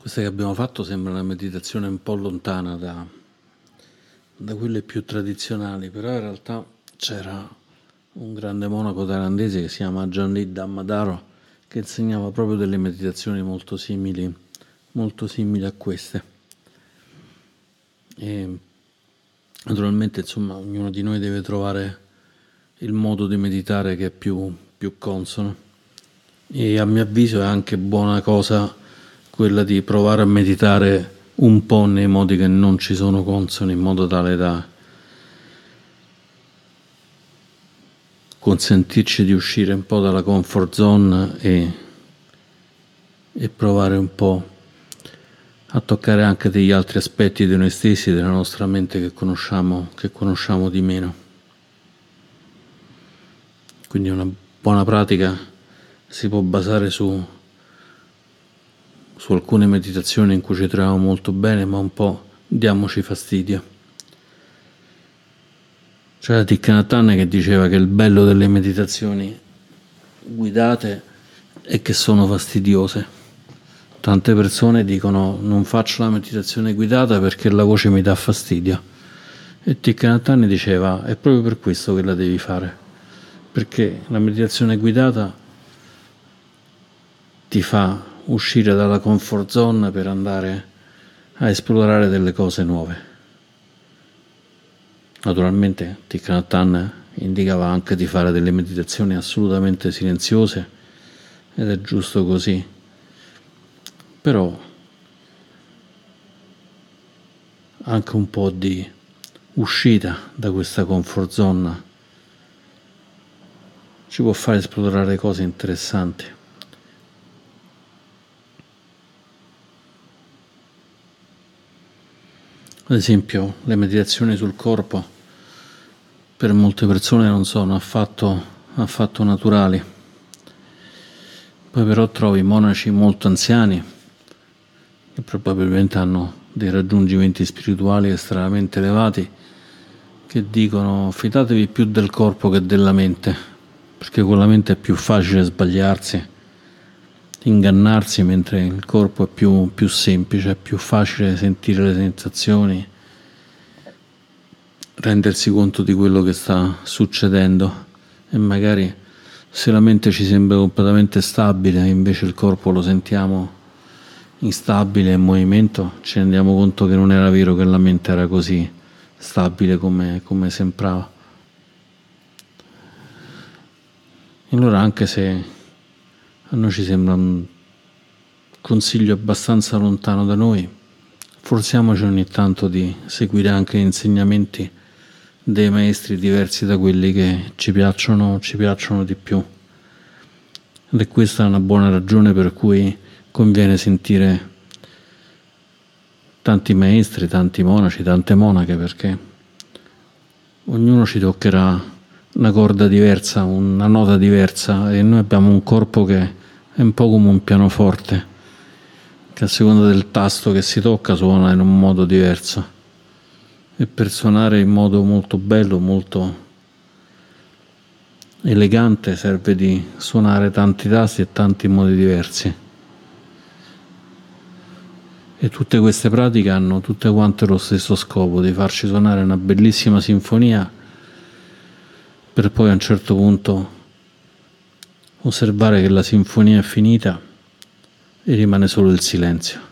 Questa che abbiamo fatto sembra una meditazione un po' lontana da, da quelle più tradizionali, però in realtà c'era un grande monaco thailandese che si chiama Janlit Dammadaro che insegnava proprio delle meditazioni molto simili, molto simili a queste. E naturalmente, insomma, ognuno di noi deve trovare il modo di meditare che è più, più consono. E a mio avviso è anche buona cosa quella di provare a meditare un po' nei modi che non ci sono consoni, in modo tale da consentirci di uscire un po' dalla comfort zone e, e provare un po' a toccare anche degli altri aspetti di noi stessi, della nostra mente che conosciamo, che conosciamo di meno. Quindi una buona pratica si può basare su su alcune meditazioni in cui ci troviamo molto bene, ma un po' diamoci fastidio. C'era Nhat che diceva che il bello delle meditazioni guidate è che sono fastidiose. Tante persone dicono non faccio la meditazione guidata perché la voce mi dà fastidio. E Nhat diceva è proprio per questo che la devi fare, perché la meditazione guidata ti fa uscire dalla comfort zone per andare a esplorare delle cose nuove. Naturalmente Thich Nhat indicava anche di fare delle meditazioni assolutamente silenziose ed è giusto così. Però anche un po' di uscita da questa comfort zone ci può fare esplorare cose interessanti. Ad esempio, le meditazioni sul corpo per molte persone non sono affatto, affatto naturali. Poi però trovi monaci molto anziani che probabilmente hanno dei raggiungimenti spirituali estremamente elevati che dicono fidatevi più del corpo che della mente, perché con la mente è più facile sbagliarsi ingannarsi mentre il corpo è più, più semplice, è più facile sentire le sensazioni, rendersi conto di quello che sta succedendo e magari se la mente ci sembra completamente stabile, invece il corpo lo sentiamo instabile in movimento, ci rendiamo conto che non era vero che la mente era così stabile come, come sembrava. Allora anche se a noi ci sembra un consiglio abbastanza lontano da noi. Forziamoci ogni tanto di seguire anche gli insegnamenti dei maestri diversi da quelli che ci piacciono, ci piacciono di più. Ed è questa una buona ragione per cui conviene sentire tanti maestri, tanti monaci, tante monache, perché ognuno ci toccherà una corda diversa, una nota diversa e noi abbiamo un corpo che è un po' come un pianoforte che a seconda del tasto che si tocca suona in un modo diverso e per suonare in modo molto bello, molto elegante serve di suonare tanti tasti e tanti modi diversi. E tutte queste pratiche hanno tutte quante lo stesso scopo di farci suonare una bellissima sinfonia per poi a un certo punto osservare che la sinfonia è finita e rimane solo il silenzio.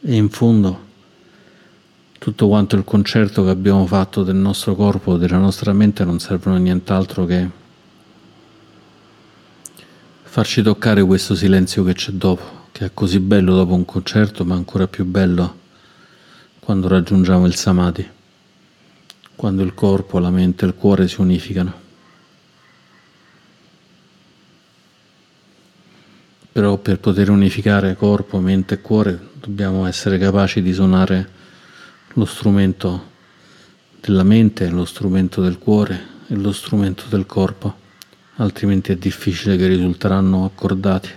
E in fondo tutto quanto il concerto che abbiamo fatto del nostro corpo, della nostra mente non servono a nient'altro che farci toccare questo silenzio che c'è dopo, che è così bello dopo un concerto, ma ancora più bello quando raggiungiamo il samadhi quando il corpo, la mente e il cuore si unificano. Però per poter unificare corpo, mente e cuore dobbiamo essere capaci di suonare lo strumento della mente, lo strumento del cuore e lo strumento del corpo, altrimenti è difficile che risulteranno accordati.